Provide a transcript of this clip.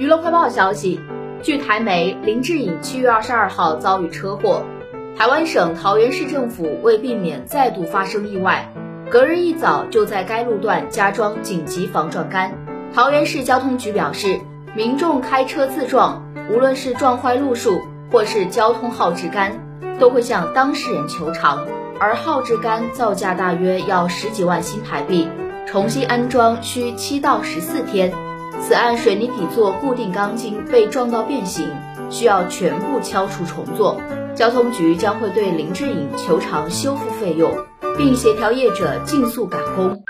娱乐快报消息，据台媒，林志颖七月二十二号遭遇车祸，台湾省桃园市政府为避免再度发生意外，隔日一早就在该路段加装紧急防撞杆。桃园市交通局表示，民众开车自撞，无论是撞坏路树或是交通号志杆，都会向当事人求偿，而号志杆造价大约要十几万新台币，重新安装需七到十四天。此案水泥底座固定钢筋被撞到变形，需要全部敲除重做。交通局将会对林志颖求偿修复费用，并协调业者尽速赶工。